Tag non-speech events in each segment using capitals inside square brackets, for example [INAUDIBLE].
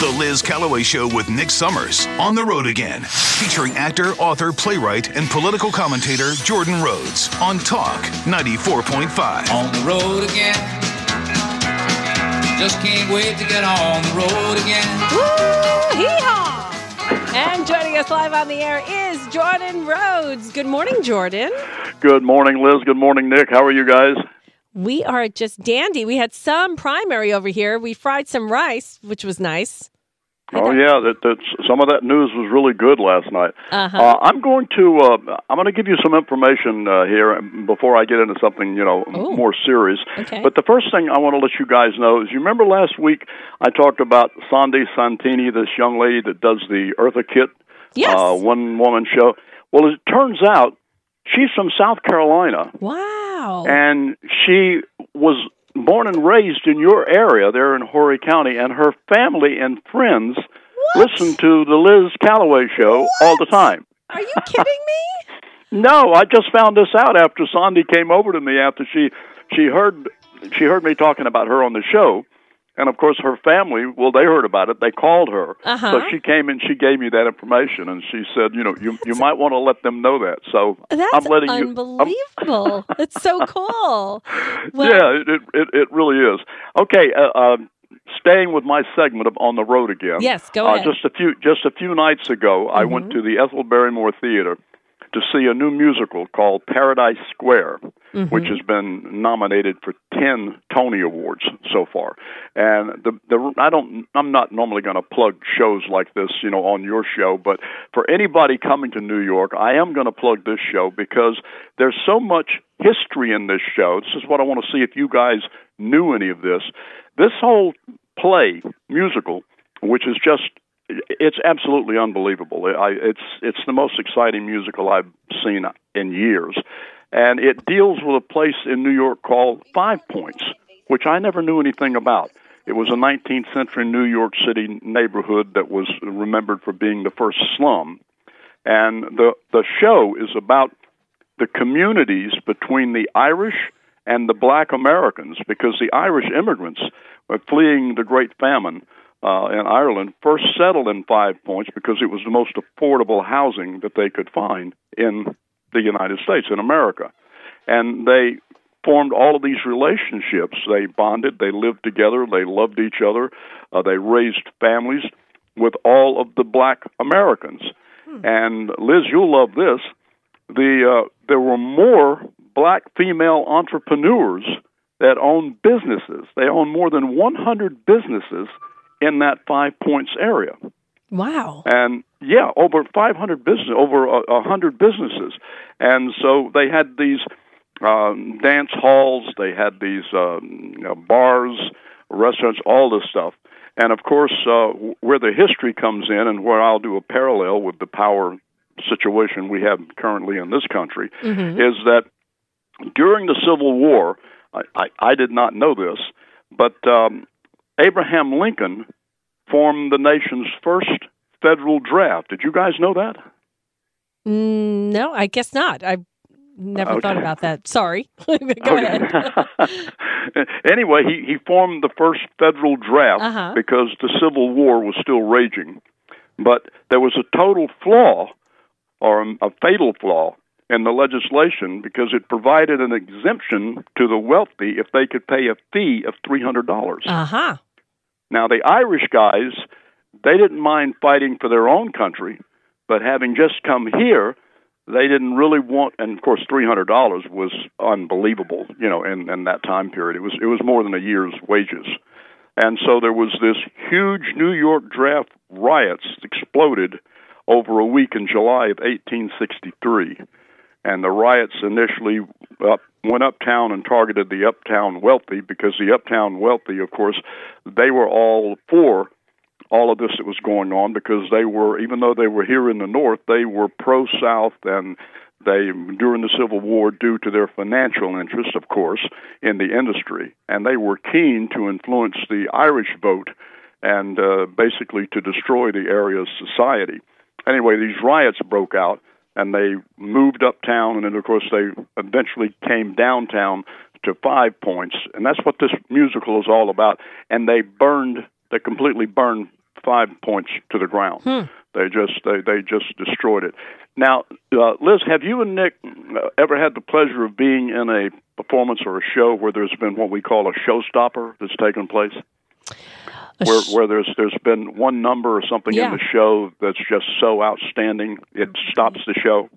The Liz Callaway Show with Nick Summers on the road again, featuring actor, author, playwright, and political commentator Jordan Rhodes on Talk 94.5. On the road again. Just can't wait to get on the road again. Woo! Hee-haw! And joining us live on the air is Jordan Rhodes. Good morning, Jordan. Good morning, Liz. Good morning, Nick. How are you guys? We are just dandy. We had some primary over here. We fried some rice, which was nice. Oh yeah, that, that some of that news was really good last night. Uh-huh. Uh, I'm going to uh, I'm going to give you some information uh, here before I get into something you know Ooh. more serious. Okay. But the first thing I want to let you guys know is you remember last week I talked about Sandy Santini, this young lady that does the Eartha Kitt Yes. uh, one woman show. Well, it turns out she's from South Carolina. wow. and she was born and raised in your area there in Horry County, and her family and friends listen to the Liz Callaway show all the time. Are you kidding me? [LAUGHS] No, I just found this out after Sandy came over to me after she she heard she heard me talking about her on the show. And of course, her family, well, they heard about it. They called her. Uh-huh. So she came and she gave me that information. And she said, you know, you, you might want to let them know that. So That's I'm letting you. Unbelievable. That's so [LAUGHS] cool. Well, yeah, it, it it really is. Okay, uh, uh, staying with my segment of on the road again. Yes, go uh, ahead. Mm-hmm. Just a few just a few nights ago, I went to the Ethel Barrymore Theater to see a new musical called Paradise Square, Mm-hmm. which has been nominated for ten Tony Awards so far. And the the I don't I'm not normally going to plug shows like this, you know, on your show, but for anybody coming to New York, I am going to plug this show because there's so much history in this show. This is what I want to see if you guys knew any of this. This whole play musical, which is just it's absolutely unbelievable. I, it's it's the most exciting musical I've seen in years, and it deals with a place in New York called Five Points, which I never knew anything about. It was a 19th century New York City neighborhood that was remembered for being the first slum, and the the show is about the communities between the Irish and the black Americans because the Irish immigrants fleeing the Great Famine uh, in Ireland first settled in Five Points because it was the most affordable housing that they could find in the United States, in America. And they formed all of these relationships. They bonded, they lived together, they loved each other, uh, they raised families with all of the black Americans. And Liz, you'll love this. The uh, there were more black female entrepreneurs that owned businesses. They owned more than 100 businesses in that Five Points area, wow. and yeah, over 500 business, over a, a hundred businesses, and so they had these um, dance halls, they had these um, you know, bars, restaurants, all this stuff. And of course, uh, where the history comes in, and where I'll do a parallel with the power situation we have currently in this country, is that during the Civil War, I, I, I did not know this, but um, Abraham Lincoln formed the nation's first federal draft. Did you guys know that? Mm, no, I guess not. I never thought about that. Sorry. [LAUGHS] Go ahead. [LAUGHS] anyway, he, he formed the first federal draft Uh-huh. because the Civil War was still raging. But there was a total flaw, or a, a fatal flaw, in the legislation because it provided an exemption to the wealthy if they could pay a fee of $300. Uh huh. Now, the Irish guys, they didn't mind fighting for their own country, but having just come here, they didn't really want. And of course, three hundred dollars was unbelievable, you know, in, in that time period. It was it was more than a year's wages, and so there was this huge New York draft riots exploded over a week in July of 1863 and the riots initially up, went uptown and targeted the uptown wealthy because the uptown wealthy, of course, they were all for all of this that was going on because they were, even though they were here in the North, they were pro South and they during the Civil War due to their financial interests, of course, in the industry, and they were keen to influence the Irish vote and uh, basically to destroy the area's society. Anyway, these riots broke out, and they moved uptown, and then of course they eventually came downtown to Five Points, and that's what this musical is all about. And they burned, they completely burned five points to the ground. They just they they just destroyed it. Now, uh, Liz, have you and Nick uh, ever had the pleasure of being in a performance or a show where there's been what we call a showstopper that's taken place? Where, where there's there's been one number or something Yeah. in the show that's just so outstanding it stops the show.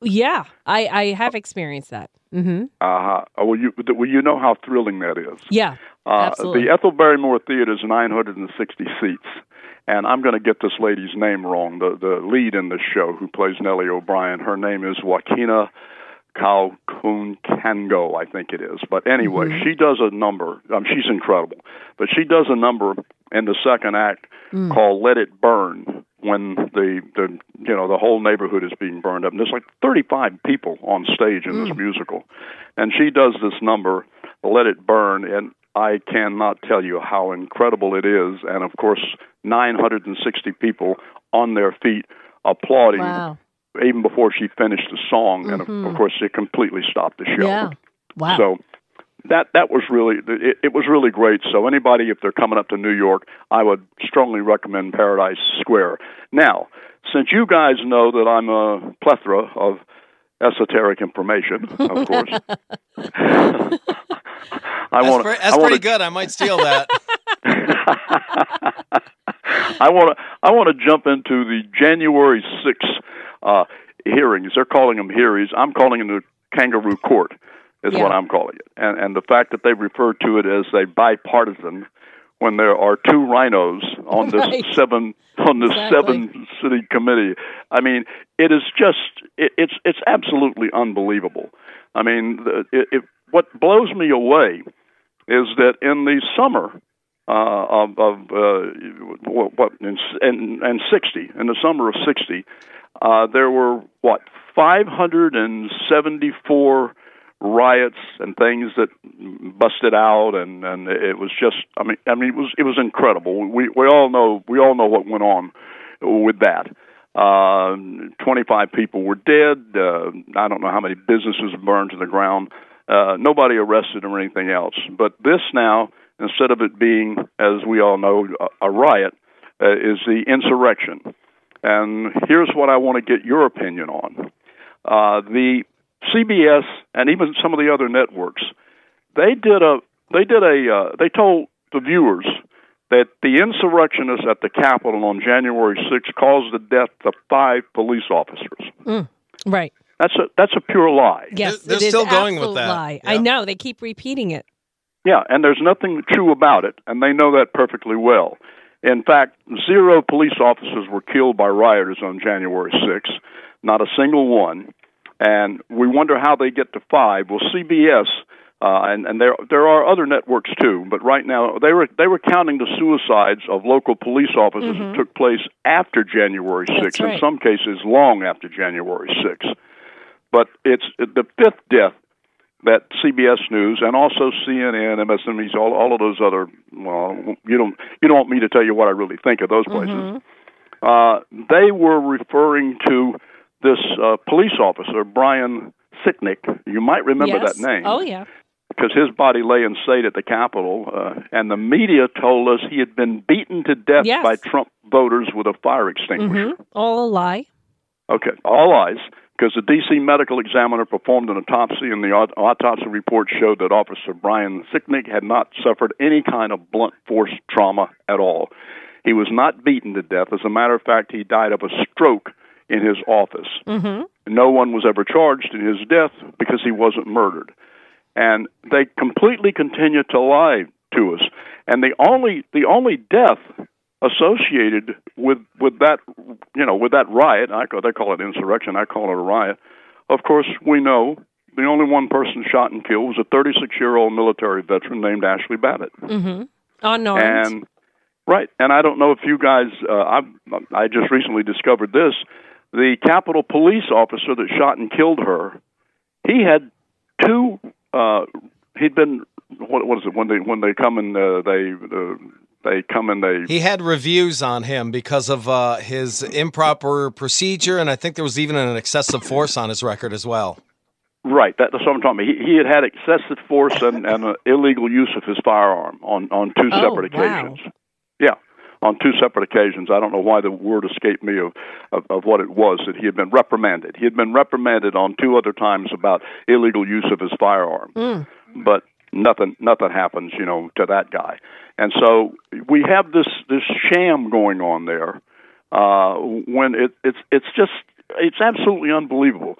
Yeah, I, I have experienced that. hmm Uh-huh. Uh, well, you well you know how thrilling that is. Yeah, Uh, the Ethel Barrymore Theater is 960 seats, and I'm going to get this lady's name wrong. The the lead in the show, who plays Nellie O'Brien, her name is Joaquina Calcuncango, I think it is. But anyway, she does a number. Um, she's incredible, but she does a number in the second act called "Let It Burn." When the the you know the whole neighborhood is being burned up, and there's like 35 people on stage in this musical, and she does this number, "Let It Burn," and I cannot tell you how incredible it is. And of course, 960 people on their feet applauding wow. even before she finished the song, and of, of mm-hmm. course, it completely stopped the show. Yeah. Wow. So that that was really it, it was really great. So anybody, if they're coming up to New York, I would strongly recommend Paradise Square. Now, since you guys know that I'm a plethora of esoteric information, of course. [LAUGHS] [LAUGHS] I That's, want pre- to. that's pretty good. I might steal that. [LAUGHS] [LAUGHS] I want to. I want to jump into the January sixth uh, hearings. They're calling them hearings. I'm calling them the kangaroo court. Is Yeah. what I'm calling it. And and the fact that they refer to it as a bipartisan when there are two RINOs on this Right. seven on this Exactly. seven city committee. I mean, it is just it, it's it's absolutely unbelievable. I mean, the, it, it, what blows me away is that in the summer uh, of, of uh, what, in, in, in 60, in the summer of 60, uh, there were what 574 riots and things that busted out, and and it was just I mean I mean it was it was incredible. We we all know we all know what went on with that. Uh, 25 people were dead. Uh, I don't know how many businesses burned to the ground. Uh, nobody arrested or anything else. But this now, instead of it being, as we all know, a, a riot, uh, is the insurrection. And here's what I want to get your opinion on. Uh, the CBS and even some of the other networks, they did a they did a uh, they told the viewers that the insurrectionists at the Capitol on January 6th caused the death of five police officers. right. That's a that's a pure lie. Yes, they're it is still going with that. Lie. I know they keep repeating it. Yeah, and there's nothing true about it, and they know that perfectly well. In fact, zero police officers were killed by rioters on January 6th, not a single one. And we wonder how they get to five. Well, CBS uh, and and there there are other networks too, but right now they were they were counting the suicides of local police officers that took place after January 6th, Mm-hmm. Right. in some cases long after January 6th. But it's the fifth death that CBS News and also CNN, MSNBC, all all of those other. Well, you don't you don't want me to tell you what I really think of those places. Mm-hmm. Uh, they were referring to this uh, police officer, Brian Sicknick. You might remember yes. that name Oh yeah. because his body lay in state at the Capitol, uh, and the media told us he had been beaten to death Yes. by Trump voters with a fire extinguisher. hmm All a lie. Okay, all lies, because the D.C. medical examiner performed an autopsy, and the autopsy report showed that Officer Brian Sicknick had not suffered any kind of blunt force trauma at all. He was not beaten to death. As a matter of fact, he died of a stroke in his office. hmm No one was ever charged in his death because he wasn't murdered. And they completely continue to lie to us. And the only the only death associated with with that you know with that riot, I call, they call it insurrection, I call it a riot. Of course, we know the only one person shot and killed was a 36 year old military veteran named Ashli Babbitt. hmm Unarmed. And right, and I don't know if you guys. Uh, I I just recently discovered this. The Capitol Police officer that shot and killed her, he had two. Uh, he'd been what, what is it when they when they come and uh, they uh, they come and they He had reviews on him because of uh, his improper procedure, and I think there was even an excessive force on his record as well. Right, that, that's what I'm talking about. He, he had had excessive force and, and uh, illegal use of his firearm on on two Oh, separate wow. occasions. Yeah, on two separate occasions. I don't know why the word escaped me of, of, of what it was that he had been reprimanded. He had been reprimanded on two other times about illegal use of his firearm, Mm. but nothing nothing happens, you know, to that guy. And so we have this this sham going on there uh, when it, it's it's just it's absolutely unbelievable.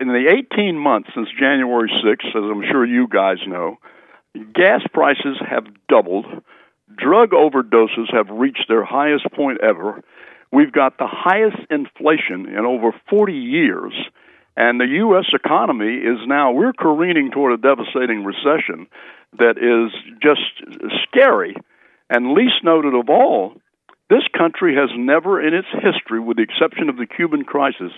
In the 18 months since January 6th, as I'm sure you guys know, gas prices have doubled. Drug overdoses have reached their highest point ever. We've got the highest inflation in over 40 years. And the U.S. economy is now, we're careening toward a devastating recession that is just scary. And least noted of all, this country has never in its history, with the exception of the Cuban crisis,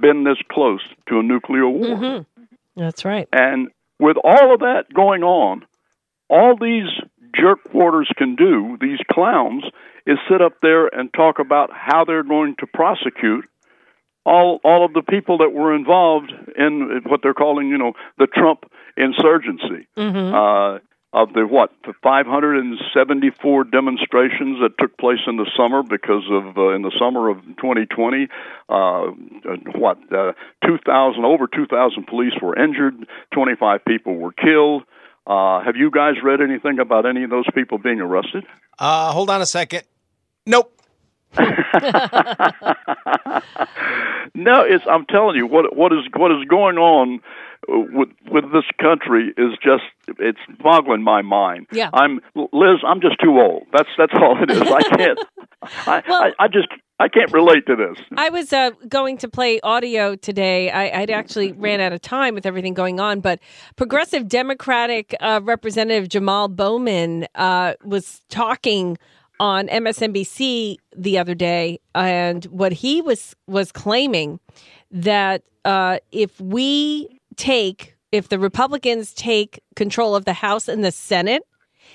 been this close to a nuclear war. Mm-hmm. That's right. And with all of that going on, all these jerkwaters can do, these clowns, is sit up there and talk about how they're going to prosecute all all of the people that were involved in what they're calling, you know, the Trump insurgency. Uh, of the what the 574 demonstrations that took place in the summer because of uh, in the summer of 2020 uh, what uh, 2000 over 2000 police were injured 25 people were killed uh, have you guys read anything about any of those people being arrested Uh, hold on a second. Nope. [LAUGHS] no it's i'm telling you what what is what is going on with with this country is just it's boggling my mind. Yeah. I'm Liz. I'm just too old. That's that's all it is. I can't. [LAUGHS] I, Well- I I just I can't relate to this. I was uh, going to play audio today. I, I'd actually ran out of time with everything going on, but Progressive Democratic uh, Representative Jamal Bowman uh, was talking on MSNBC the other day, and what he was was claiming that uh, if we take, if the Republicans take control of the House and the Senate,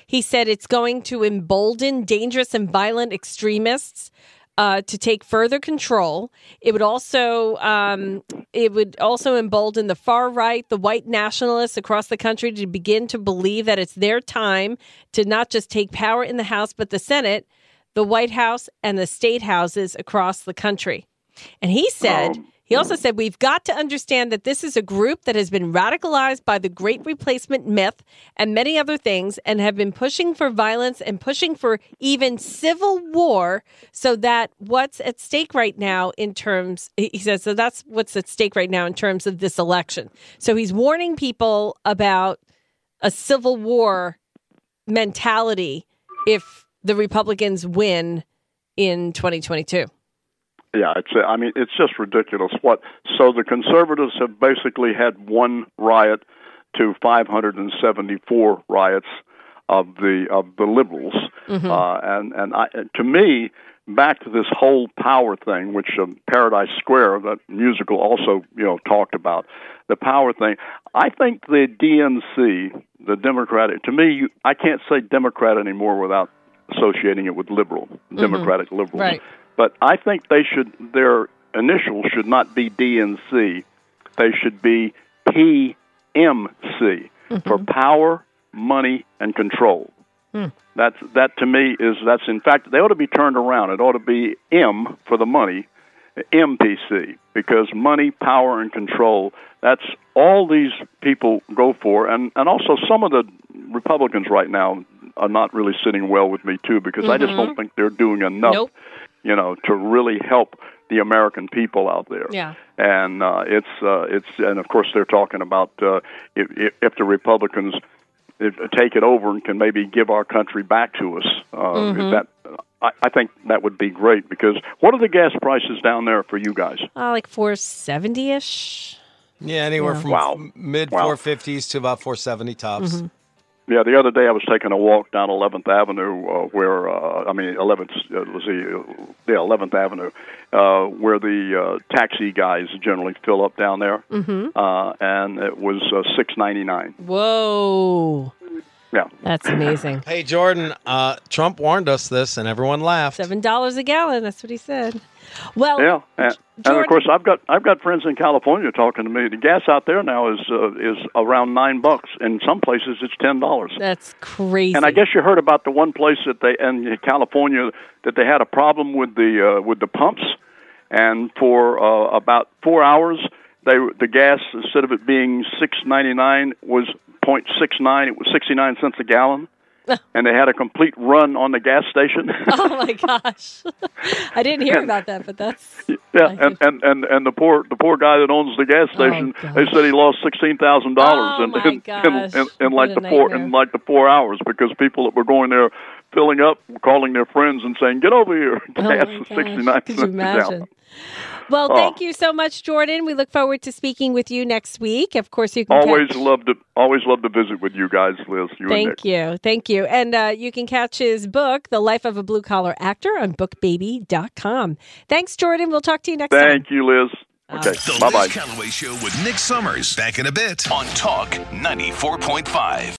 he said it's going to embolden dangerous and violent extremists uh, to take further control. It would also um, it would also embolden the far right, the white nationalists across the country to begin to believe that it's their time to not just take power in the House but the Senate, the White House, and the state houses across the country. And he said. He also said, We've got to understand that this is a group that has been radicalized by the great replacement myth and many other things and have been pushing for violence and pushing for even civil war. So that what's at stake right now, in terms, he says, so that's what's at stake right now in terms of this election. So he's warning people about a civil war mentality if the Republicans win in 2022. Yeah, it's. I mean, it's just ridiculous. What? So the conservatives have basically had one riot to 574 riots of the of the liberals, uh, and and I, to me, back to this whole power thing, which um, Paradise Square, that musical, also you know talked about the power thing. I think the DNC, the Democratic, to me, you, I can't say Democrat anymore without associating it with liberal, Democratic liberal. Right. But I think they should their initials should not be DNC. They should be PMC for mm-hmm. power, money, and control. Hmm. That's that to me is that's in fact they ought to be turned around. It ought to be M for the money, MPC because money, power, and control. That's all these people go for, and and also some of the Republicans right now are not really sitting well with me too because I just don't mm-hmm. think they're doing enough Nope. You know, to really help the American people out there. Yeah. And uh, it's uh, it's and of course they're talking about uh, if, if if the Republicans take it over and can maybe give our country back to us. Uh, Mm-hmm. That I, I think that would be great because what are the gas prices down there for you guys? Uh, like 470 ish. Yeah, anywhere Yeah. from Wow. mid Wow. 450s to about 470 tops. Mm-hmm. Yeah, the other day I was taking a walk down 11th Avenue, uh, where uh, I mean 11th, uh, let's see, uh, yeah, 11th Avenue, uh, where the uh, taxi guys generally fill up down there, mm-hmm. uh, and it was uh, 6.99. Whoa. Yeah. That's amazing. Hey, Jordan, uh, Trump warned us this, and everyone laughed. Seven dollars a gallon. That's what he said. Well, Yeah, and, and of course I've got I've got friends in California talking to me. The gas out there now is uh, is around nine bucks. In some places, it's ten dollars. that's crazy. And I guess you heard about the one place that they in California that they had a problem with the uh, with the pumps, and for uh, about four hours, they the gas instead of it being six ninety nine was point six nine. It was sixty nine cents a gallon, [LAUGHS] and they had a complete run on the gas station. [LAUGHS] oh my gosh, I didn't hear about that, but that's [LAUGHS] Yeah, and, and, and, and the poor the poor guy that owns the gas oh, station, they said he lost sixteen thousand dollars Oh, in, in, in, in, in like the four in like the four hours because people that were going there filling up, calling their friends and saying, "Get over here, [LAUGHS] Oh gas my is gosh. sixty nine Could cents you imagine? gallon." Well, Oh. thank you so much, Jordan. We look forward to speaking with you next week. Of course, you can Always catch- love to always love to visit with you guys, Liz. You and Nick. Thank you. Thank you. And uh, you can catch his book, The Life of a Blue Collar Actor, on bookbaby.com. Thanks, Jordan. We'll talk to you next time. Thank you, Liz. Okay, The bye bye. Liz Callaway Show with Nick Summers. Back in a bit on Talk 94.5.